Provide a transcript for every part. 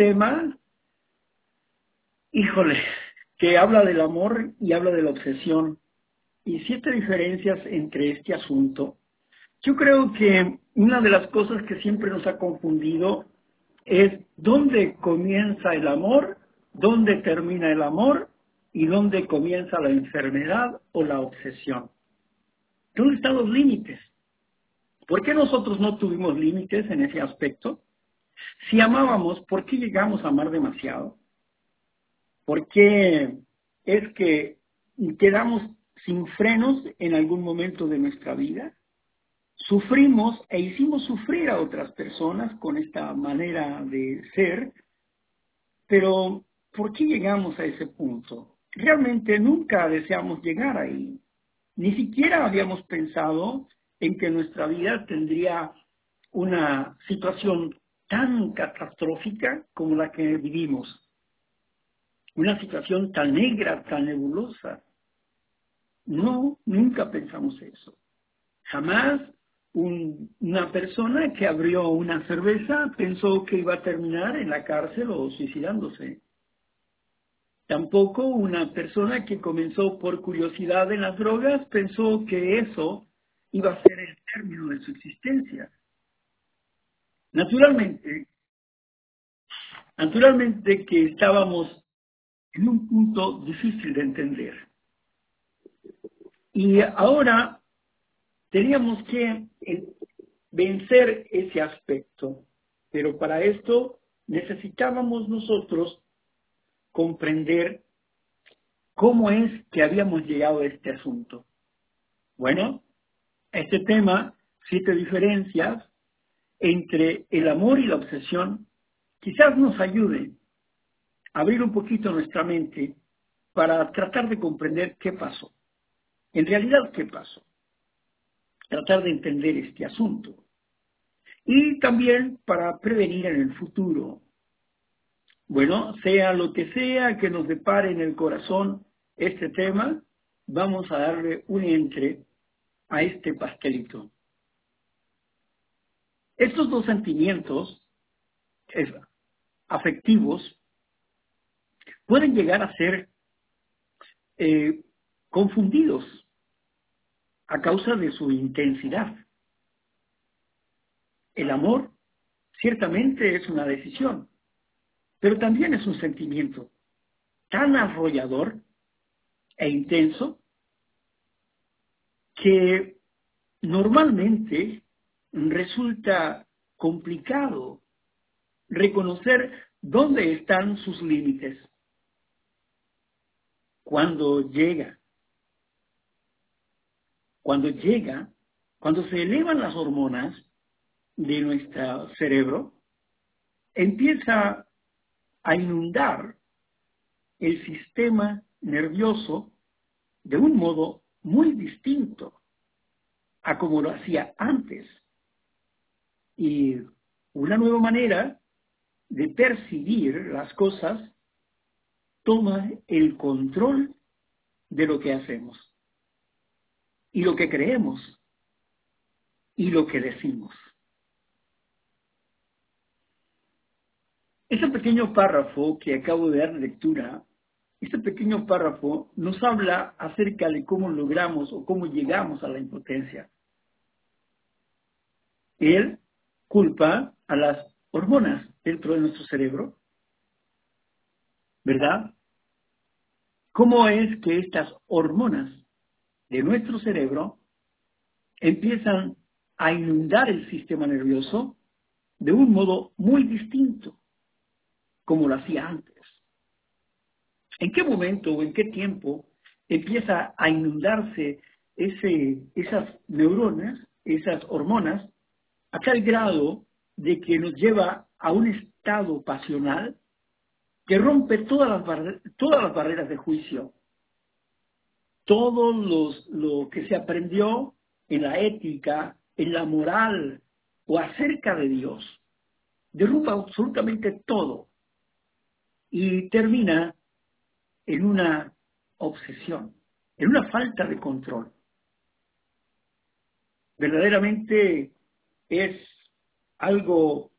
tema, híjole, que habla del amor y habla de la obsesión. Y siete diferencias entre este asunto. Yo creo que una de las cosas que siempre nos ha confundido es dónde comienza el amor, dónde termina el amor y dónde comienza la enfermedad o la obsesión. ¿Dónde están los límites? ¿Por qué nosotros no tuvimos límites en ese aspecto? Si amábamos, ¿por qué llegamos a amar demasiado? ¿Por qué es que quedamos sin frenos en algún momento de nuestra vida? Sufrimos e hicimos sufrir a otras personas con esta manera de ser, pero ¿por qué llegamos a ese punto? Realmente nunca deseamos llegar ahí. Ni siquiera habíamos pensado en que nuestra vida tendría una situación tan catastrófica como la que vivimos. Una situación tan negra, tan nebulosa. No, nunca pensamos eso. Jamás una persona que abrió una cerveza pensó que iba a terminar en la cárcel o suicidándose. Tampoco una persona que comenzó por curiosidad en las drogas pensó que eso iba a ser el término de su existencia. Naturalmente, naturalmente que estábamos en un punto difícil de entender. Y ahora teníamos que vencer ese aspecto, pero para esto necesitábamos nosotros comprender cómo es que habíamos llegado a este asunto. Bueno, este tema, siete diferencias entre el amor y la obsesión, quizás nos ayude a abrir un poquito nuestra mente para tratar de comprender qué pasó. En realidad, ¿qué pasó? Tratar de entender este asunto. Y también para prevenir en el futuro bueno, sea lo que sea que nos depare en el corazón este tema, vamos a darle un entre a este pastelito. Estos dos sentimientos afectivos pueden llegar a ser eh, confundidos a causa de su intensidad. El amor ciertamente es una decisión, pero también es un sentimiento tan arrollador e intenso que normalmente resulta complicado reconocer dónde están sus límites. Cuando llega, cuando llega, cuando se elevan las hormonas de nuestro cerebro, empieza a inundar el sistema nervioso de un modo muy distinto a como lo hacía antes. Y una nueva manera de percibir las cosas toma el control de lo que hacemos y lo que creemos y lo que decimos. Ese pequeño párrafo que acabo de dar lectura, este pequeño párrafo nos habla acerca de cómo logramos o cómo llegamos a la impotencia. Él culpa a las hormonas dentro de nuestro cerebro, ¿verdad? ¿Cómo es que estas hormonas de nuestro cerebro empiezan a inundar el sistema nervioso de un modo muy distinto? como lo hacía antes. ¿En qué momento o en qué tiempo empieza a inundarse ese, esas neuronas, esas hormonas, a tal grado de que nos lleva a un estado pasional que rompe todas las, todas las barreras de juicio, todo los, lo que se aprendió en la ética, en la moral o acerca de Dios. Derrumba absolutamente todo y termina en una obsesión, en una falta de control. Verdaderamente es algo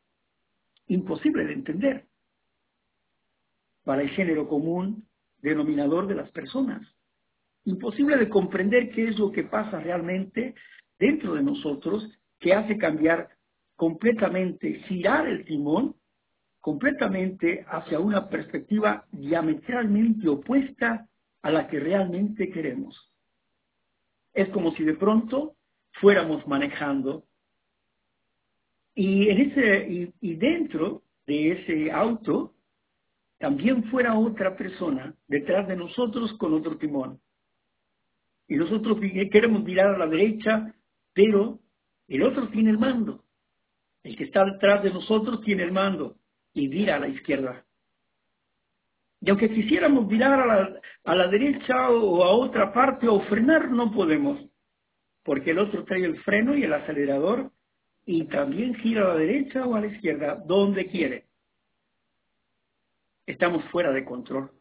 imposible de entender. para el género común denominador de las personas. Imposible de comprender qué es lo que pasa realmente dentro de nosotros que hace cambiar completamente, girar el timón completamente hacia una perspectiva diametralmente opuesta a la que realmente queremos. Es como si de pronto fuéramos manejando y, en ese, y, dentro de ese auto también fuera otra persona detrás de nosotros con otro timón. Y nosotros queremos mirar a la derecha, pero el otro tiene el mando. El que está detrás de nosotros tiene el mando y mira a la izquierda. Y aunque quisiéramos mirar a la, a la derecha o a otra parte o frenar, no podemos, porque el otro trae el freno y el acelerador y también gira a la derecha o a la izquierda, donde quiere. Estamos fuera de control.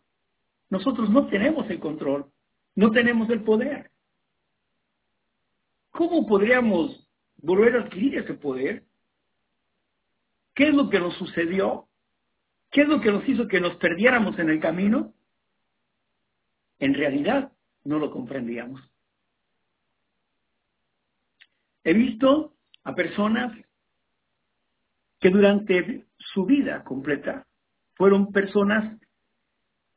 Nosotros no tenemos el control, no tenemos el poder. ¿Cómo podríamos volver a adquirir ese poder ¿Qué es lo que nos sucedió? ¿Qué es lo que nos hizo que nos perdiéramos en el camino? En realidad no lo comprendíamos. He visto a personas que durante su vida completa fueron personas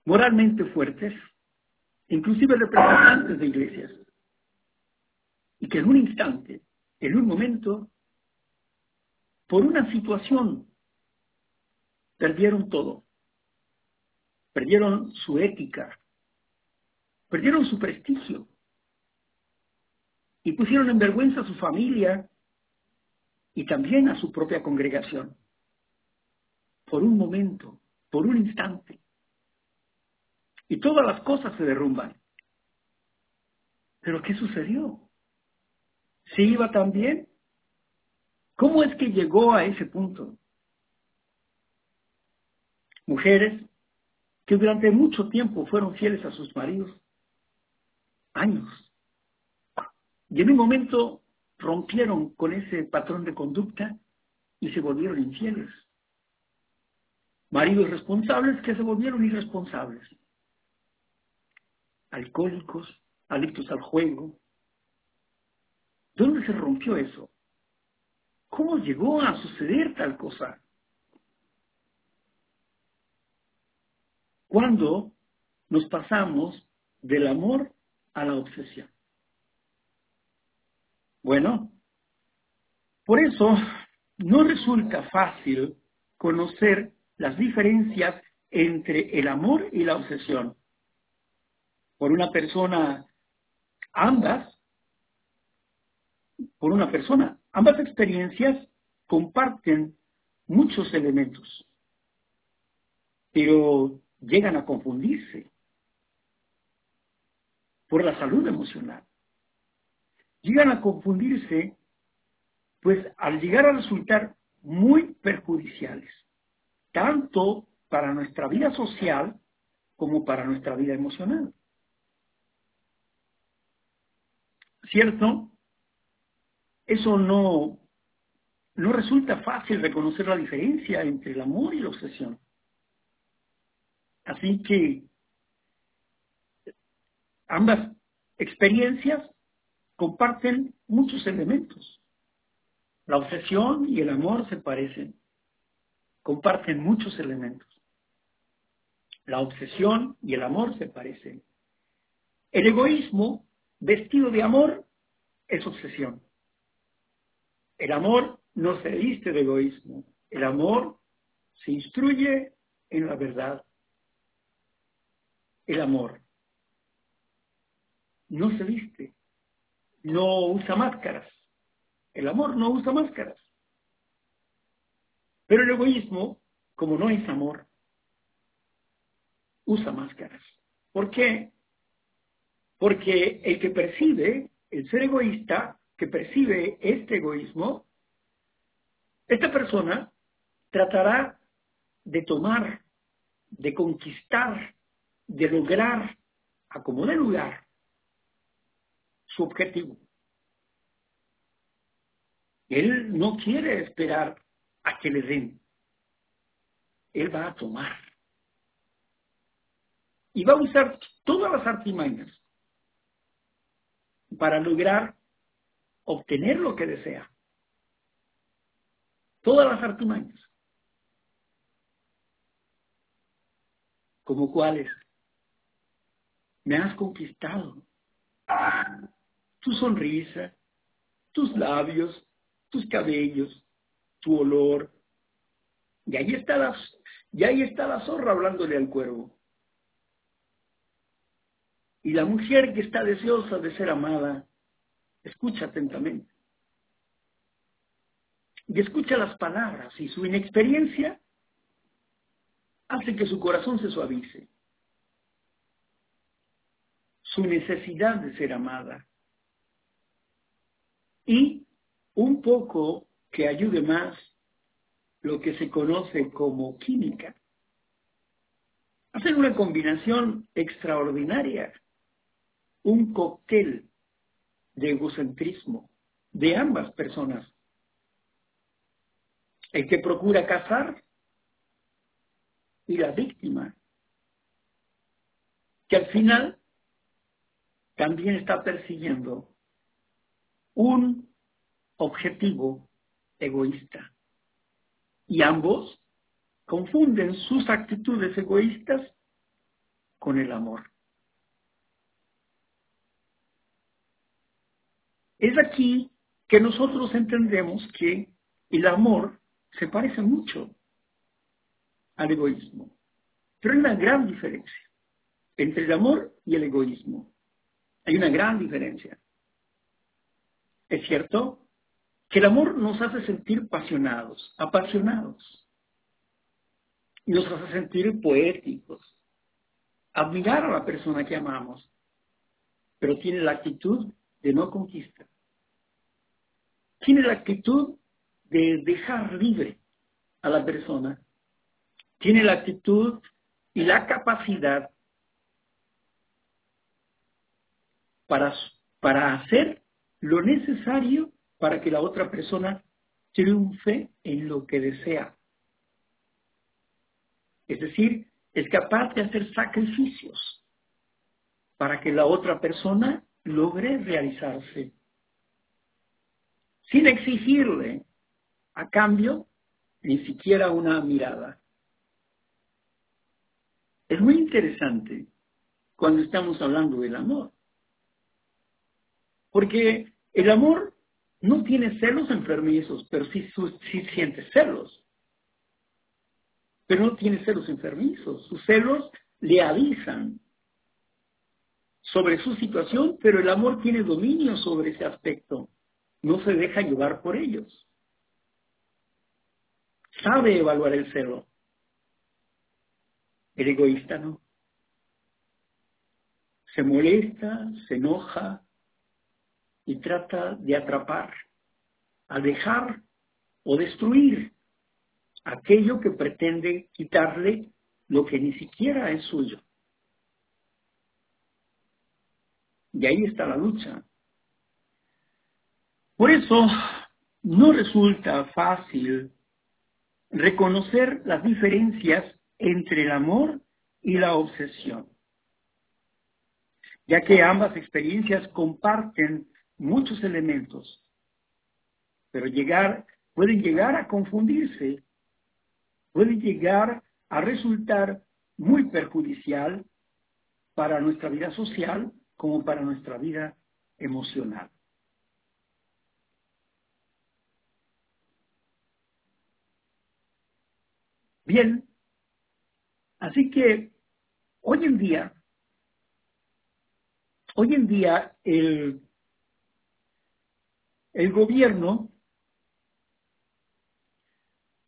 moralmente fuertes, inclusive representantes de iglesias, y que en un instante, en un momento, por una situación, perdieron todo. Perdieron su ética, perdieron su prestigio y pusieron en vergüenza a su familia y también a su propia congregación. Por un momento, por un instante. Y todas las cosas se derrumban. Pero ¿qué sucedió? ¿Se iba tan bien? ¿Cómo es que llegó a ese punto? Mujeres que durante mucho tiempo fueron fieles a sus maridos, años, y en un momento rompieron con ese patrón de conducta y se volvieron infieles. Maridos responsables que se volvieron irresponsables. Alcohólicos, adictos al juego. ¿Dónde se rompió eso? ¿Cómo llegó a suceder tal cosa? Cuando nos pasamos del amor a la obsesión. Bueno, por eso no resulta fácil conocer las diferencias entre el amor y la obsesión. Por una persona, ambas, por una persona, Ambas experiencias comparten muchos elementos, pero llegan a confundirse por la salud emocional. Llegan a confundirse, pues al llegar a resultar muy perjudiciales, tanto para nuestra vida social como para nuestra vida emocional. ¿Cierto? eso no, no resulta fácil reconocer la diferencia entre el amor y la obsesión. Así que ambas experiencias comparten muchos elementos. La obsesión y el amor se parecen, comparten muchos elementos. La obsesión y el amor se parecen. El egoísmo vestido de amor es obsesión. El amor no se viste de egoísmo. El amor se instruye en la verdad. El amor no se viste, no usa máscaras. El amor no usa máscaras. Pero el egoísmo, como no es amor, usa máscaras. ¿Por qué? Porque el que percibe, el ser egoísta, que percibe este egoísmo, esta persona tratará de tomar, de conquistar, de lograr, a como de lugar, su objetivo. Él no quiere esperar a que le den. Él va a tomar. y va a usar todas las artimañas para lograr obtener lo que desea. Todas las artimañas. ¿Como cuáles? Me has conquistado. Tu sonrisa, tus labios, tus cabellos, tu olor. Y ahí está la, está la zorra hablándole al cuervo. Y la mujer que está deseosa de ser amada, escucha atentamente. Y escucha las palabras y su inexperiencia hace que su corazón se suavice. Su necesidad de ser amada. Y un poco que ayude más lo que se conoce como química. Hacen una combinación extraordinaria, un cóctel de egocentrismo de ambas personas. El que procura cazar y la víctima, que al final también está persiguiendo un objetivo egoísta. Y ambos confunden sus actitudes egoístas con el amor. Es aquí que nosotros entendemos que el amor se parece mucho al egoísmo. Pero hay una gran diferencia entre el amor y el egoísmo. Hay una gran diferencia. Es cierto que el amor nos hace sentir apasionados, apasionados. Nos hace sentir poéticos, admirar a la persona que amamos, pero tiene la actitud de no conquista. Tiene la actitud de dejar libre a la persona. Tiene la actitud y la capacidad para, para hacer lo necesario para que la otra persona triunfe en lo que desea. Es decir, es capaz de hacer sacrificios para que la otra persona logre realizarse, sin exigirle a cambio ni siquiera una mirada. Es muy interesante cuando estamos hablando del amor, porque el amor no tiene celos enfermizos, pero sí, siente celos. Pero no tiene celos enfermizos. Sus celos le avisan sobre su situación, pero el amor tiene dominio sobre ese aspecto. No se deja llevar por ellos. Sabe evaluar el celo. El egoísta no. Se molesta, se enoja, y trata de atrapar, alejar o destruir aquello que pretende quitarle lo que ni siquiera es suyo. Y ahí está la lucha. Por eso no resulta fácil reconocer las diferencias entre el amor y la obsesión, ya que ambas experiencias comparten muchos elementos, pero llegar, pueden llegar a confundirse, pueden llegar a resultar muy perjudicial para nuestra vida social como para nuestra vida emocional. Bien, así que hoy en día, hoy en día el el gobierno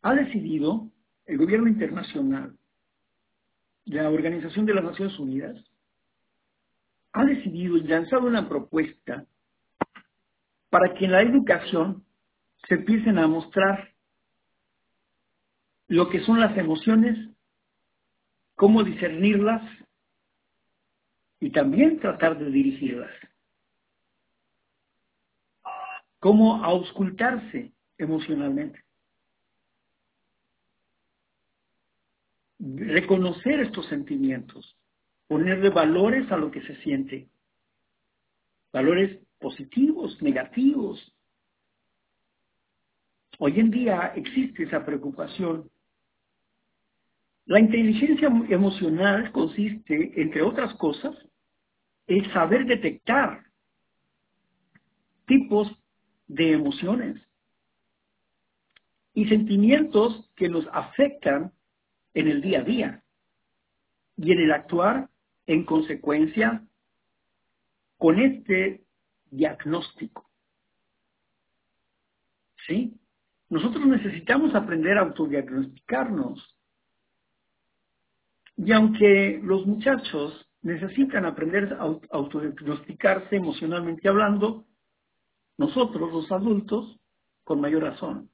ha decidido, el gobierno internacional, la Organización de las Naciones Unidas, ha decidido y lanzado una propuesta para que en la educación se empiecen a mostrar lo que son las emociones, cómo discernirlas y también tratar de dirigirlas cómo auscultarse emocionalmente. Reconocer estos sentimientos ponerle valores a lo que se siente. Valores positivos, negativos. Hoy en día existe esa preocupación. La inteligencia emocional consiste, entre otras cosas, en saber detectar tipos de emociones y sentimientos que nos afectan en el día a día y en el actuar en consecuencia con este diagnóstico. ¿Sí? Nosotros necesitamos aprender a autodiagnosticarnos. Y aunque los muchachos necesitan aprender a autodiagnosticarse emocionalmente hablando, nosotros, los adultos, con mayor razón.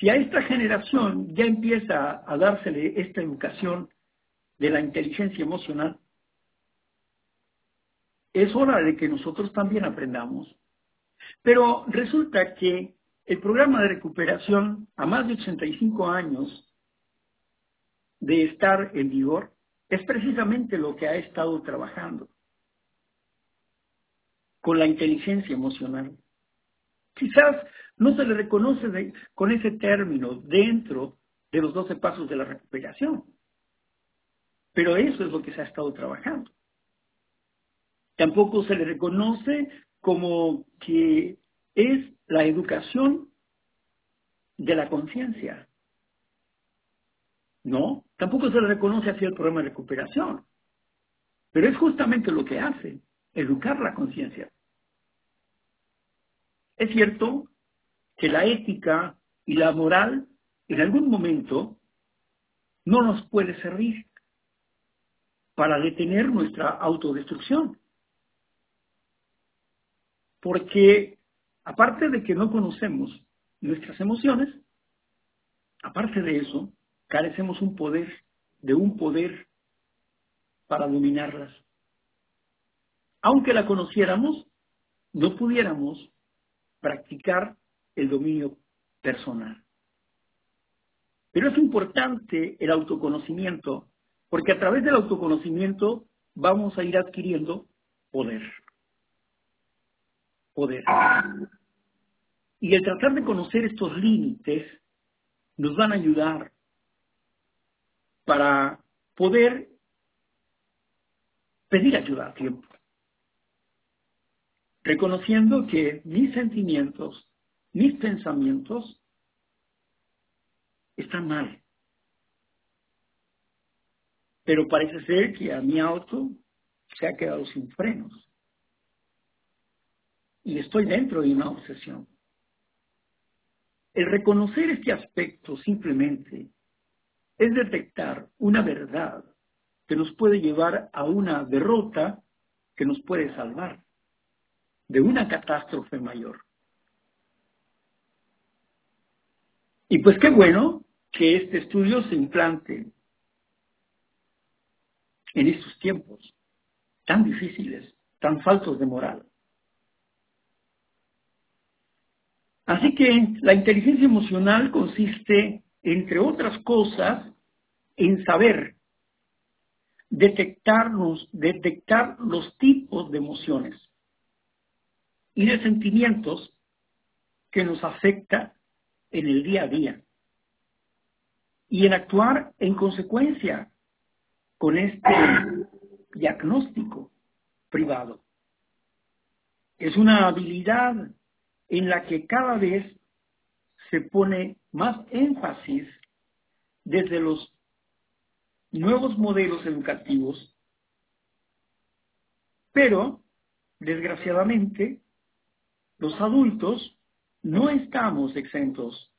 Si a esta generación ya empieza a dársele esta educación de la inteligencia emocional, es hora de que nosotros también aprendamos. Pero resulta que el programa de recuperación a más de 85 años de estar en vigor es precisamente lo que ha estado trabajando con la inteligencia emocional. Quizás no se le reconoce con ese término dentro de los 12 pasos de la recuperación, pero eso es lo que se ha estado trabajando. Tampoco se le reconoce como que es la educación de la conciencia. No, tampoco se le reconoce así el programa de recuperación. Pero es justamente lo que hace, educar la conciencia. Es cierto que la ética y la moral en algún momento no nos puede servir para detener nuestra autodestrucción. Porque aparte de que no conocemos nuestras emociones, aparte de eso, carecemos un poder, de un poder para dominarlas. Aunque la conociéramos, no pudiéramos practicar el dominio personal. Pero es importante el autoconocimiento, porque a través del autoconocimiento vamos a ir adquiriendo poder poder. Y el tratar de conocer estos límites nos van a ayudar para poder pedir ayuda a tiempo, reconociendo que mis sentimientos, mis pensamientos están mal. Pero parece ser que a mi auto se ha quedado sin frenos y estoy dentro de una obsesión. El reconocer este aspecto simplemente es detectar una verdad que nos puede llevar a una derrota que nos puede salvar de una catástrofe mayor. Y pues qué bueno que este estudio se implante en estos tiempos tan difíciles, tan faltos de moral. Así que la inteligencia emocional consiste, entre otras cosas, en saber detectarnos, detectar los tipos de emociones y de sentimientos que nos afecta en el día a día y en actuar en consecuencia con este diagnóstico privado. Es una habilidad en la que cada vez se pone más énfasis desde los nuevos modelos educativos, pero, desgraciadamente, los adultos no estamos exentos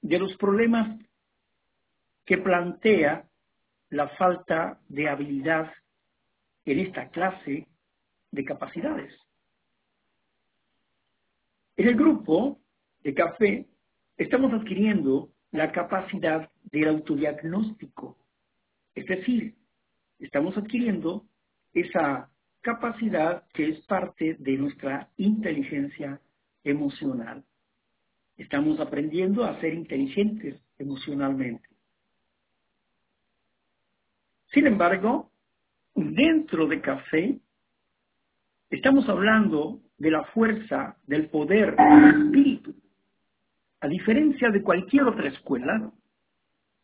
de los problemas que plantea la falta de habilidad en esta clase de capacidades. En el grupo de café estamos adquiriendo la capacidad del autodiagnóstico. Es decir, estamos adquiriendo esa capacidad que es parte de nuestra inteligencia emocional. Estamos aprendiendo a ser inteligentes emocionalmente. Sin embargo, dentro de café estamos hablando de la fuerza, del poder del espíritu. A diferencia de cualquier otra escuela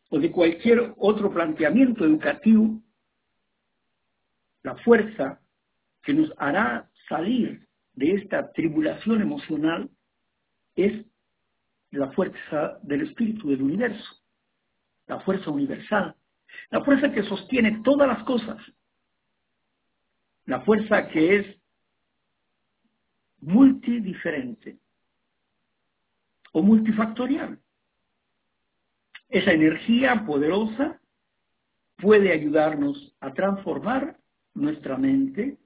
o de cualquier otro planteamiento educativo, la fuerza que nos hará salir de esta tribulación emocional es la fuerza del espíritu del universo, la fuerza universal, la fuerza que sostiene todas las cosas, la fuerza que es multidiferente o multifactorial. Esa energía poderosa puede ayudarnos a transformar nuestra mente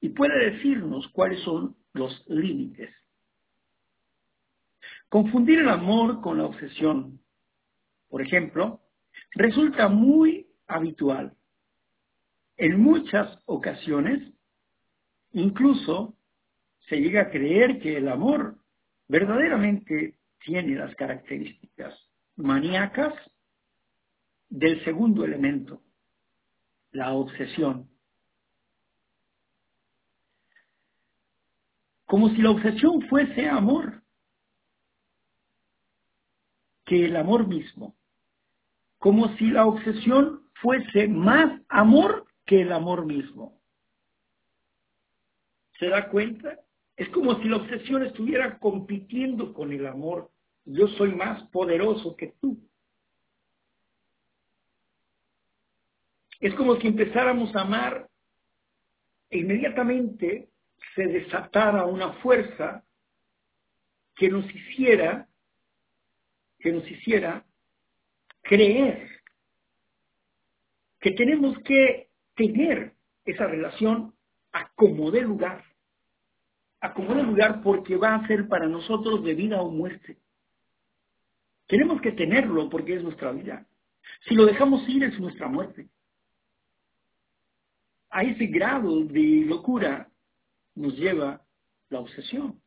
y puede decirnos cuáles son los límites. Confundir el amor con la obsesión, por ejemplo, resulta muy habitual. En muchas ocasiones, incluso se llega a creer que el amor verdaderamente tiene las características maníacas del segundo elemento, la obsesión. Como si la obsesión fuese amor, que el amor mismo. Como si la obsesión fuese más amor que el amor mismo. ¿Se da cuenta? Es como si la obsesión estuviera compitiendo con el amor. Yo soy más poderoso que tú. Es como si empezáramos a amar e inmediatamente se desatara una fuerza que nos hiciera que nos hiciera creer que tenemos que tener esa relación a como de lugar acomode lugar porque va a ser para nosotros de vida o muerte. Tenemos que tenerlo porque es nuestra vida. Si lo dejamos ir es nuestra muerte. A ese grado de locura nos lleva la obsesión.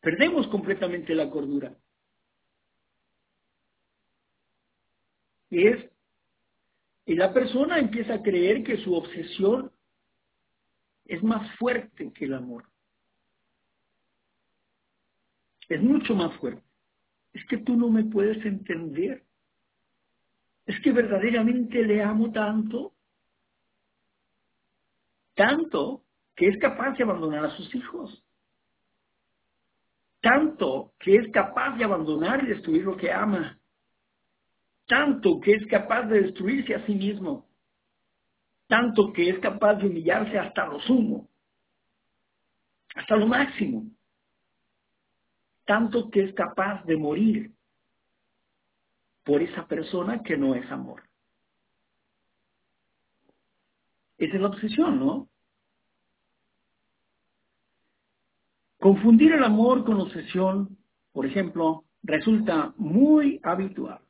Perdemos completamente la cordura. Y es, y la persona empieza a creer que su obsesión es más fuerte que el amor. Es mucho más fuerte. Es que tú no me puedes entender. Es que verdaderamente le amo tanto, tanto que es capaz de abandonar a sus hijos. Tanto que es capaz de abandonar y destruir lo que ama. Tanto que es capaz de destruirse a sí mismo tanto que es capaz de humillarse hasta lo sumo, hasta lo máximo, tanto que es capaz de morir por esa persona que no es amor. Es la obsesión, ¿no? Confundir el amor con obsesión, por ejemplo, resulta muy habitual.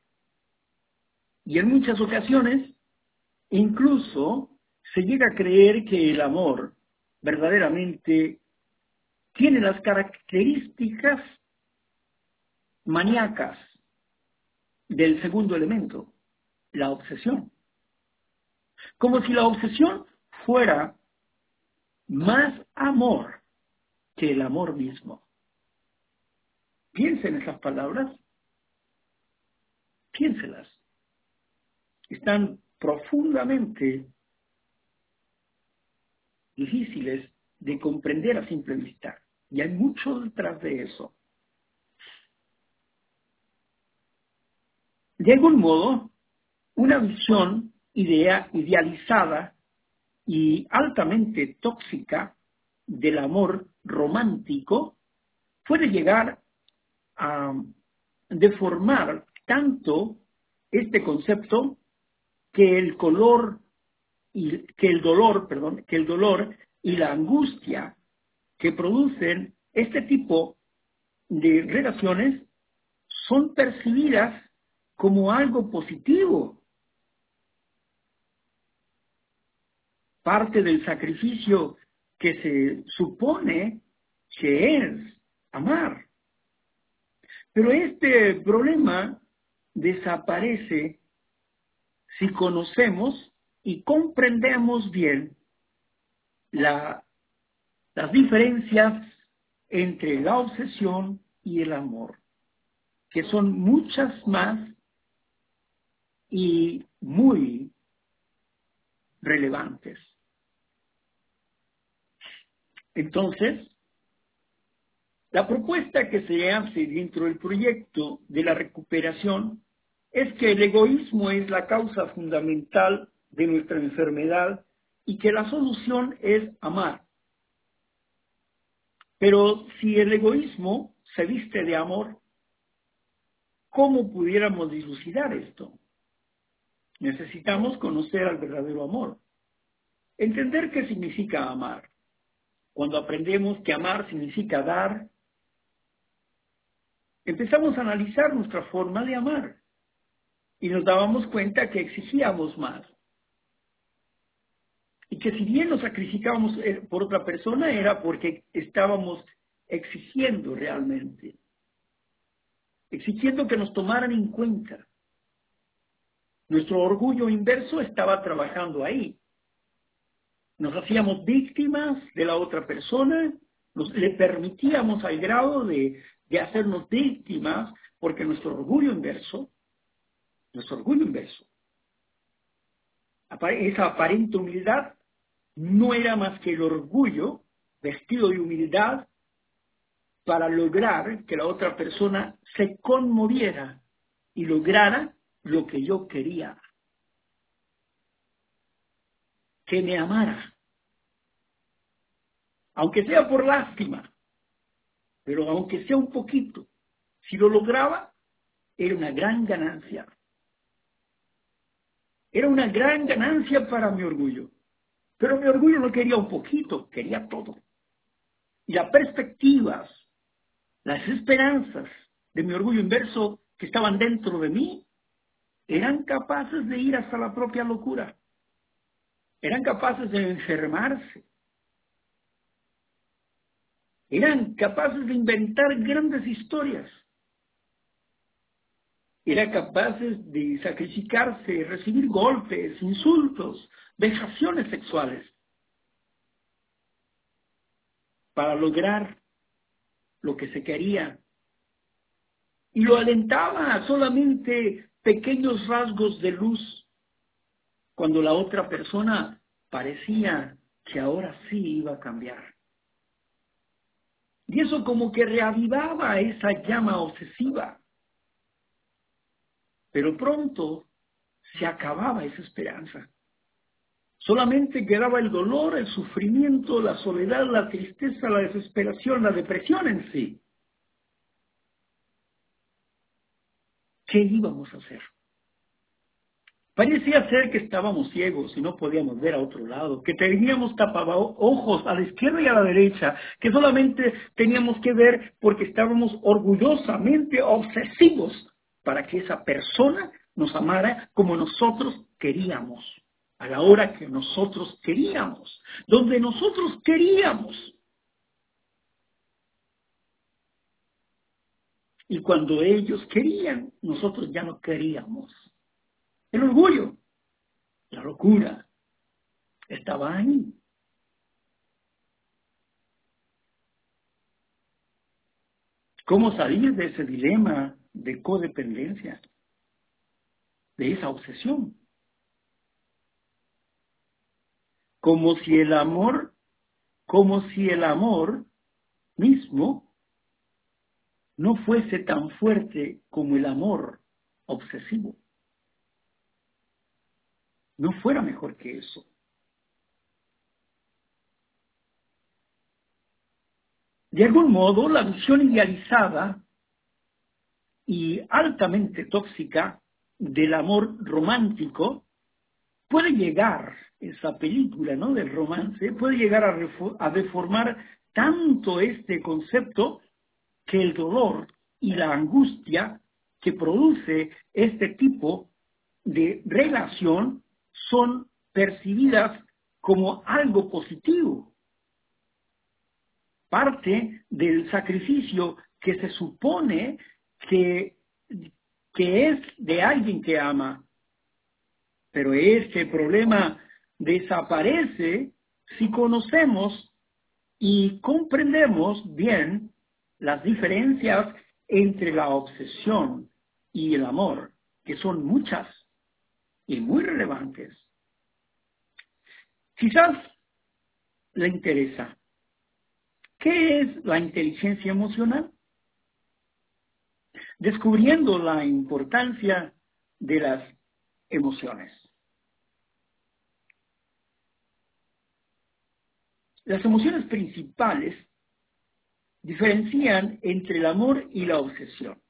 Y en muchas ocasiones Incluso se llega a creer que el amor verdaderamente tiene las características maníacas del segundo elemento, la obsesión. Como si la obsesión fuera más amor que el amor mismo. Piensen esas palabras. Piénselas. Están profundamente difíciles de comprender a simple vista. Y hay mucho detrás de eso. De algún modo, una visión idea, idealizada y altamente tóxica del amor romántico puede llegar a deformar tanto este concepto que el color y que el dolor, perdón, que el dolor y la angustia que producen este tipo de relaciones son percibidas como algo positivo. Parte del sacrificio que se supone que es amar. Pero este problema desaparece si conocemos y comprendemos bien las diferencias entre la obsesión y el amor, que son muchas más y muy relevantes. Entonces, la propuesta que se hace dentro del proyecto de la recuperación es que el egoísmo es la causa fundamental de nuestra enfermedad y que la solución es amar. Pero si el egoísmo se viste de amor, ¿cómo pudiéramos dilucidar esto? Necesitamos conocer al verdadero amor. Entender qué significa amar. Cuando aprendemos que amar significa dar, empezamos a analizar nuestra forma de amar y nos dábamos cuenta que exigíamos más. Y que si bien nos sacrificábamos eh, por otra persona era porque estábamos exigiendo realmente, exigiendo que nos tomaran en cuenta. Nuestro orgullo inverso estaba trabajando ahí. Nos hacíamos víctimas de la otra persona, le permitíamos al grado de hacernos víctimas porque nuestro orgullo inverso nuestro orgullo inverso. Esa aparente humildad no era más que el orgullo vestido de humildad para lograr que la otra persona se conmoviera y lograra lo que yo quería. Que me amara. Aunque sea por lástima, pero aunque sea un poquito. Si lo lograba, era una gran ganancia. Era una gran ganancia para mi orgullo. Pero mi orgullo no quería un poquito, quería todo. Y las perspectivas, las esperanzas de mi orgullo inverso que estaban dentro de mí, eran capaces de ir hasta la propia locura. Eran capaces de enfermarse. Eran capaces de inventar grandes historias era capaces de sacrificarse, recibir golpes, insultos, vejaciones sexuales para lograr lo que se quería. Y lo alentaba solamente pequeños rasgos de luz cuando la otra persona parecía que ahora sí iba a cambiar. Y eso como que reavivaba esa llama obsesiva pero pronto se acababa esa esperanza. Solamente quedaba el dolor, el sufrimiento, la soledad, la tristeza, la desesperación, la depresión en sí. ¿Qué íbamos a hacer? Parecía ser que estábamos ciegos y no podíamos ver a otro lado, que teníamos ojos a la izquierda y a la derecha, que solamente teníamos que ver porque estábamos orgullosamente obsesivos para que esa persona nos amara como nosotros queríamos, a la hora que nosotros queríamos, donde nosotros queríamos. Y cuando ellos querían, nosotros ya no queríamos. El orgullo, la locura, estaba ahí. ¿Cómo salir de ese dilema de codependencia, de esa obsesión. Como si el amor, como si el amor mismo no fuese tan fuerte como el amor obsesivo. No fuera mejor que eso. De algún modo, la visión idealizada y altamente tóxica del amor romántico, puede llegar, esa película ¿no? del romance, puede llegar a, a deformar tanto este concepto que el dolor y la angustia que produce este tipo de relación son percibidas como algo positivo. Parte del sacrificio que se supone que, que es de alguien que ama. Pero este problema desaparece si conocemos y comprendemos bien las diferencias entre la obsesión y el amor, que son muchas y muy relevantes. Quizás le interesa. ¿Qué es la inteligencia emocional? Descubriendo la importancia de las emociones. Las emociones principales diferencian entre el amor y la obsesión.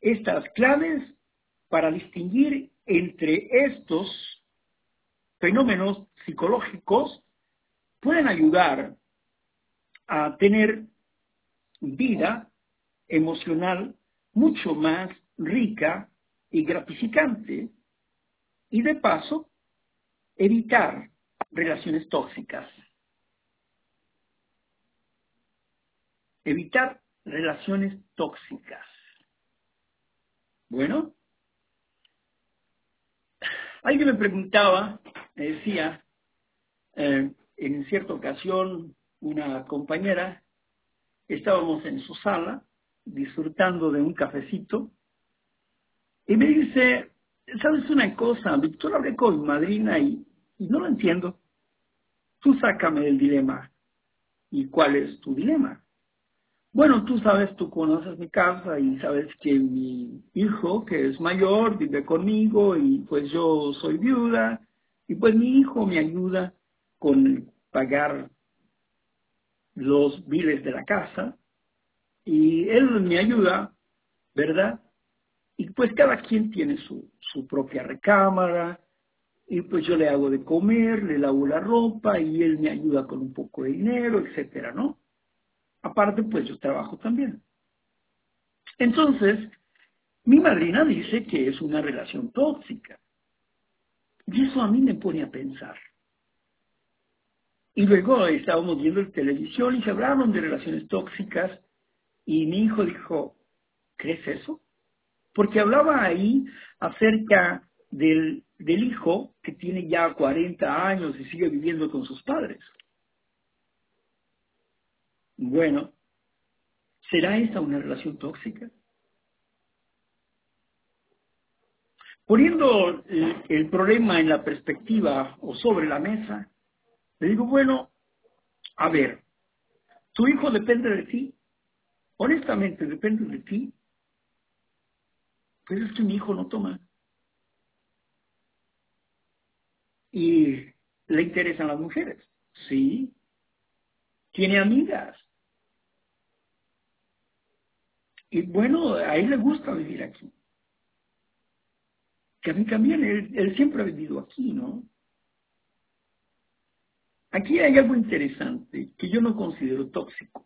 Estas claves para distinguir entre estos fenómenos psicológicos pueden ayudar a tener vida emocional mucho más rica y gratificante y de paso evitar relaciones tóxicas. Evitar relaciones tóxicas. Bueno, alguien me preguntaba, me decía, eh, en cierta ocasión una compañera, estábamos en su sala disfrutando de un cafecito y me dice, ¿sabes una cosa? Víctor hablé con madrina y no lo entiendo. Tú sácame del dilema. ¿Y cuál es tu dilema? Bueno, tú sabes, tú conoces mi casa y sabes que mi hijo, que es mayor, vive conmigo y pues yo soy viuda y pues mi hijo me ayuda con pagar los biles de la casa y él me ayuda, ¿verdad? Y pues cada quien tiene su, su propia recámara y pues yo le hago de comer, le lavo la ropa y él me ayuda con un poco de dinero, etcétera, ¿no? Aparte, pues yo trabajo también. Entonces, mi madrina dice que es una relación tóxica. Y eso a mí me pone a pensar. Y luego estábamos viendo el televisión y se hablaron de relaciones tóxicas y mi hijo dijo, ¿crees eso? Porque hablaba ahí acerca del, del hijo que tiene ya 40 años y sigue viviendo con sus padres. Bueno, ¿será esa una relación tóxica? Poniendo el, problema en la perspectiva o sobre la mesa, le digo, bueno, a ver, tu hijo depende de ti, honestamente depende de ti, pero es que mi hijo no toma. Y le interesan las mujeres, sí. Tiene amigas, Y bueno, a él le gusta vivir aquí. Que a mí también, él, siempre ha vivido aquí, ¿no? Aquí hay algo interesante que yo no considero tóxico,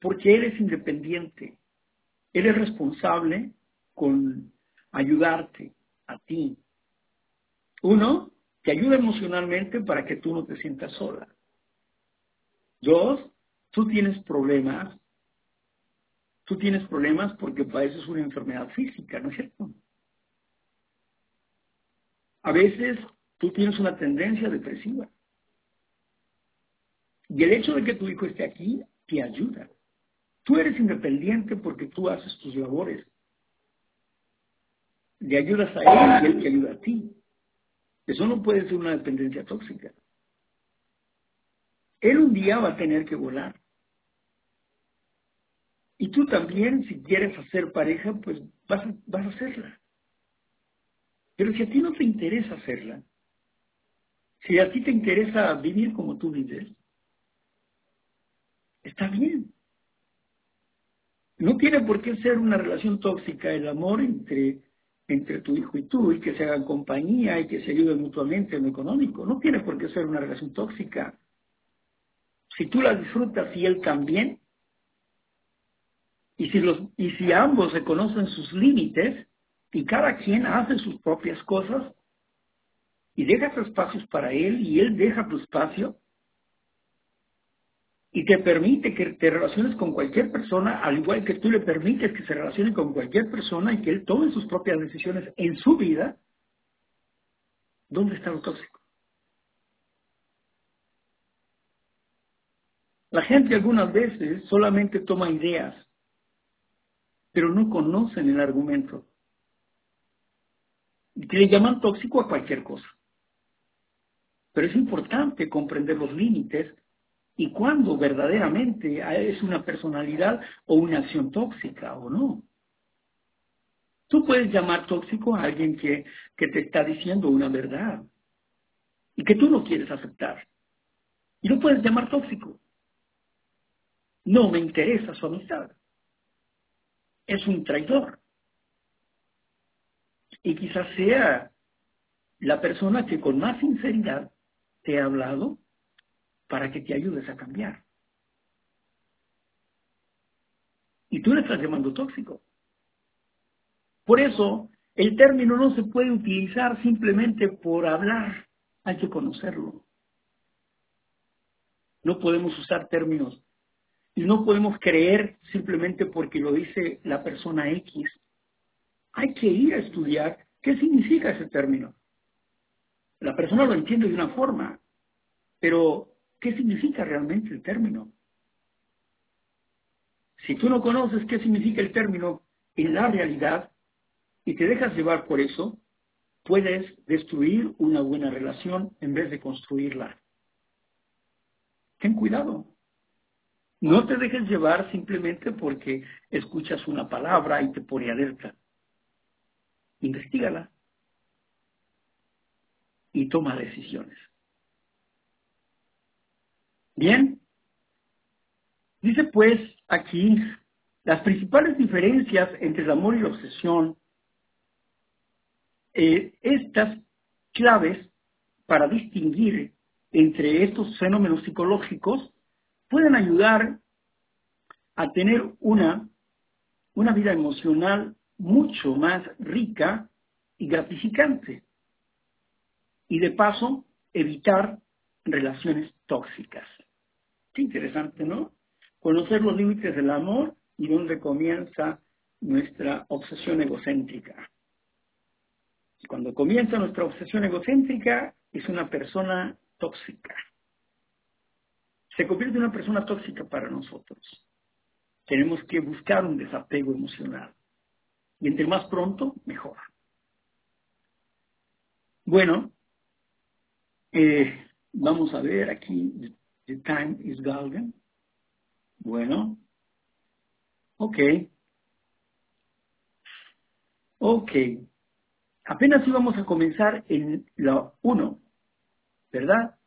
porque él es independiente, él es responsable con ayudarte a ti. Uno, te ayuda emocionalmente para que tú no te sientas sola. Dos, tú tienes problemas tú tienes problemas porque padeces una enfermedad física, ¿no es cierto? A veces tú tienes una tendencia depresiva. Y el hecho de que tu hijo esté aquí te ayuda. Tú eres independiente porque tú haces tus labores. Le ayudas a él y él te ayuda a ti. Eso no puede ser una dependencia tóxica. Él un día va a tener que volar. Y tú también, si quieres hacer pareja, pues vas a, hacerla. Pero si a ti no te interesa hacerla, si a ti te interesa vivir como tú vives, está bien. No tiene por qué ser una relación tóxica el amor entre, entre tu hijo y tú, y que se hagan compañía y que se ayuden mutuamente en lo económico. No tiene por qué ser una relación tóxica. Si tú la disfrutas y él también, y si, los, y si ambos reconocen sus límites y cada quien hace sus propias cosas y deja espacios para él y él deja tu espacio, y te permite que te relaciones con cualquier persona, al igual que tú le permites que se relacione con cualquier persona y que él tome sus propias decisiones en su vida, ¿dónde está lo tóxico? La gente algunas veces solamente toma ideas, pero no conocen el argumento. Que le llaman tóxico a cualquier cosa. Pero es importante comprender los límites y cuándo verdaderamente es una personalidad o una acción tóxica o no. Tú puedes llamar tóxico a alguien que, que te está diciendo una verdad y que tú no quieres aceptar. Y lo puedes llamar tóxico. No me interesa su amistad. Es un traidor. Y quizás sea la persona que con más sinceridad te ha hablado para que te ayudes a cambiar. Y tú le estás llamando tóxico. Por eso, el término no se puede utilizar simplemente por hablar, hay que conocerlo. No podemos usar términos y no podemos creer simplemente porque lo dice la persona X. Hay que ir a estudiar qué significa ese término. La persona lo entiende de una forma, pero ¿qué significa realmente el término? Si tú no conoces qué significa el término en la realidad y te dejas llevar por eso, puedes destruir una buena relación en vez de construirla. Ten cuidado. No te dejes llevar simplemente porque escuchas una palabra y te pone alerta. Investígala y toma decisiones. Bien, dice pues aquí las principales diferencias entre el amor y la obsesión, eh, estas claves para distinguir entre estos fenómenos psicológicos pueden ayudar a tener una, una vida emocional mucho más rica y gratificante y de paso evitar relaciones tóxicas. Qué interesante, ¿no? Conocer los límites del amor y dónde comienza nuestra obsesión egocéntrica. Cuando comienza nuestra obsesión egocéntrica, es una persona tóxica. Se convierte en una persona tóxica para nosotros. Tenemos que buscar un desapego emocional. Y entre más pronto, mejor. Bueno, eh, vamos a ver aquí, the time is golden. Bueno, ok. Ok. Apenas íbamos a comenzar en la 1, ¿verdad?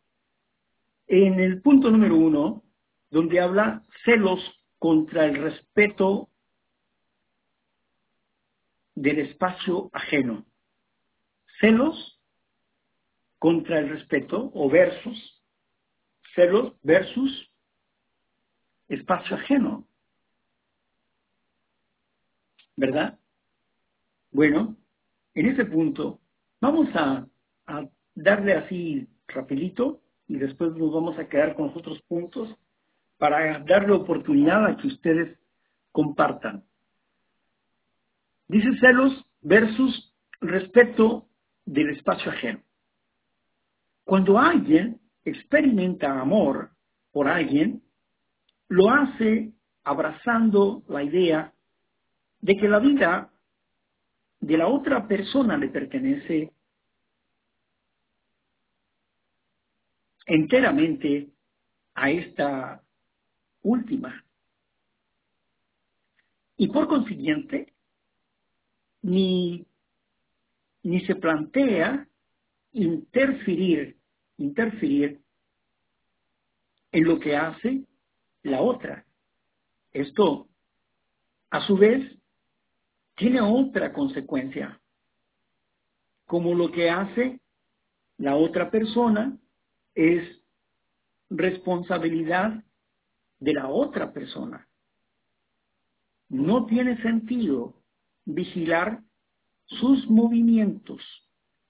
En el punto número 1, donde habla celos contra el respeto del espacio ajeno. Celos contra el respeto o versus, celos versus espacio ajeno. ¿Verdad? Bueno, en ese punto vamos a, a darle así rapidito y después nos vamos a quedar con los otros puntos para darle oportunidad a que ustedes compartan. Dice celos versus respeto del espacio ajeno. Cuando alguien experimenta amor por alguien, lo hace abrazando la idea de que la vida de la otra persona le pertenece enteramente a esta última. Y por consiguiente, ni, ni se plantea interferir, interferir en lo que hace la otra. Esto, a su vez, tiene otra consecuencia, como lo que hace la otra persona es responsabilidad de la otra persona. No tiene sentido vigilar sus movimientos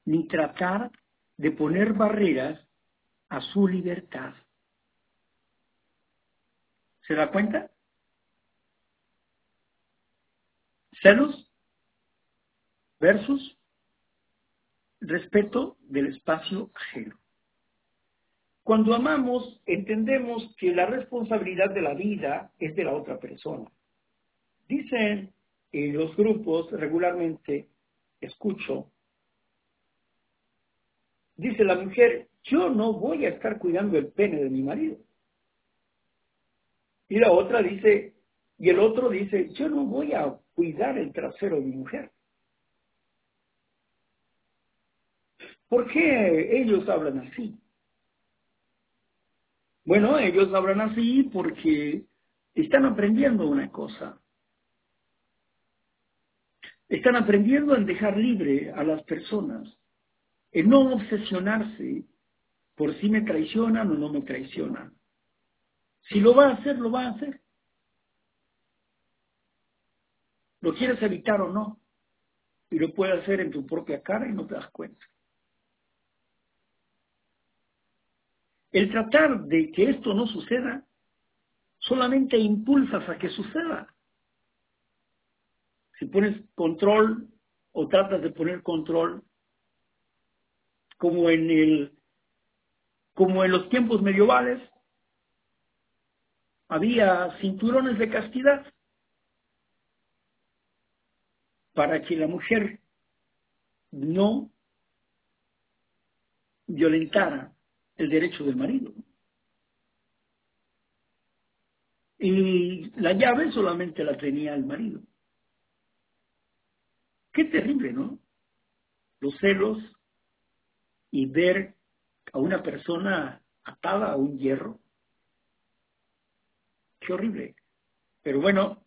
ni tratar de poner barreras a su libertad. ¿Se da cuenta? Celos versus respeto del espacio ajeno. Cuando amamos, entendemos que la responsabilidad de la vida es de la otra persona. Dicen en los grupos regularmente, escucho, dice la mujer, yo no voy a estar cuidando el pene de mi marido. Y la otra dice, y el otro dice, yo no voy a cuidar el trasero de mi mujer. ¿Por qué ellos hablan así? Bueno, ellos hablan así porque están aprendiendo una cosa. Están aprendiendo en dejar libre a las personas, en no obsesionarse por si me traicionan o no me traicionan. Si lo va a hacer, lo va a hacer. Lo quieres evitar o no. Y lo puedes hacer en tu propia cara y no te das cuenta. El tratar de que esto no suceda solamente impulsas a que suceda. Si pones control o tratas de poner control, como en el como en los tiempos medievales, había cinturones de castidad para que la mujer no violentara el derecho del marido. Y la llave solamente la tenía el marido. Qué terrible, ¿no? Los celos y ver a una persona atada a un hierro Qué horrible. Pero bueno,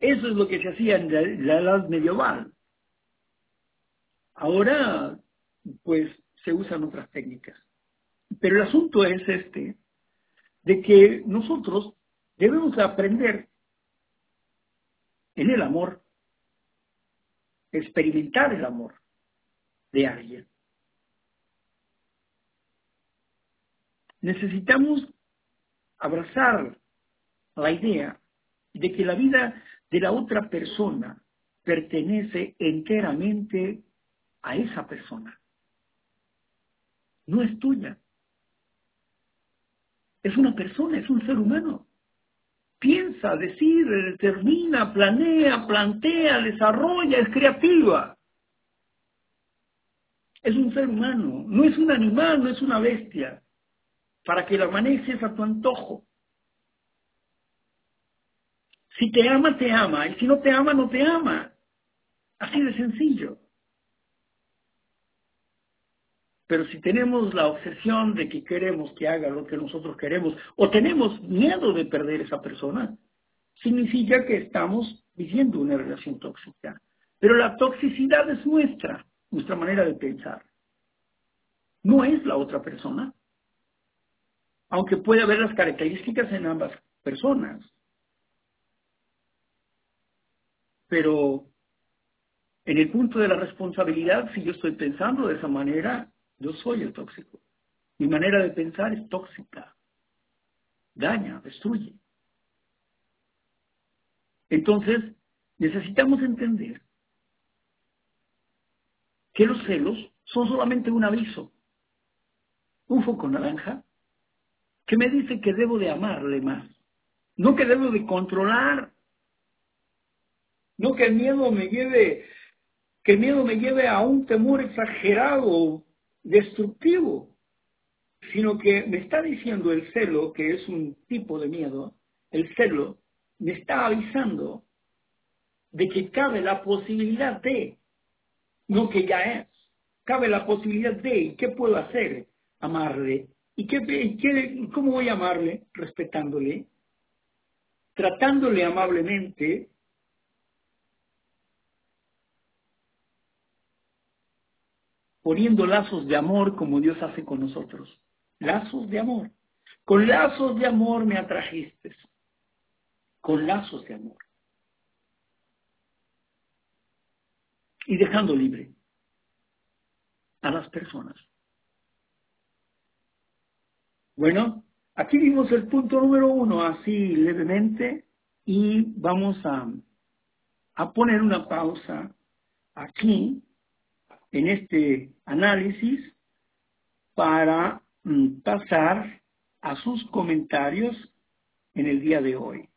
eso es lo que se hacía en la, edad medieval. Ahora, pues, se usan otras técnicas. Pero el asunto es este, de que nosotros debemos aprender en el amor, experimentar el amor de alguien. Necesitamos abrazar la idea de que la vida de la otra persona pertenece enteramente a esa persona. No es tuya. Es una persona, es un ser humano. Piensa, decide, determina, planea, plantea, desarrolla, es creativa. Es un ser humano, no es un animal, no es una bestia, para que la manejes a tu antojo. Si te ama, te ama. Y si no te ama, no te ama. Así de sencillo. Pero si tenemos la obsesión de que queremos que haga lo que nosotros queremos, o tenemos miedo de perder esa persona, significa que estamos viviendo una relación tóxica. Pero la toxicidad es nuestra, nuestra manera de pensar. No es la otra persona. Aunque puede haber las características en ambas personas. Pero en el punto de la responsabilidad, si yo estoy pensando de esa manera, yo soy el tóxico. Mi manera de pensar es tóxica. Daña, destruye. Entonces, necesitamos entender que los celos son solamente un aviso, un foco naranja, que me dice que debo de amarle más, no que debo de controlar no que el miedo me lleve, que el miedo me lleve a un temor exagerado, destructivo, sino que me está diciendo el celo, que es un tipo de miedo, el celo me está avisando de que cabe la posibilidad de, no que ya es, cabe la posibilidad de, ¿y qué puedo hacer? Amarle. ¿Y qué, qué, cómo voy a amarle? Respetándole, tratándole amablemente, poniendo lazos de amor como Dios hace con nosotros. Lazos de amor. Con lazos de amor me atrajiste. Con lazos de amor. Y dejando libre a las personas. Bueno, Aquí vimos el punto número uno, así levemente, y vamos a, a poner una pausa aquí en este análisis para mm, pasar a sus comentarios en el día de hoy.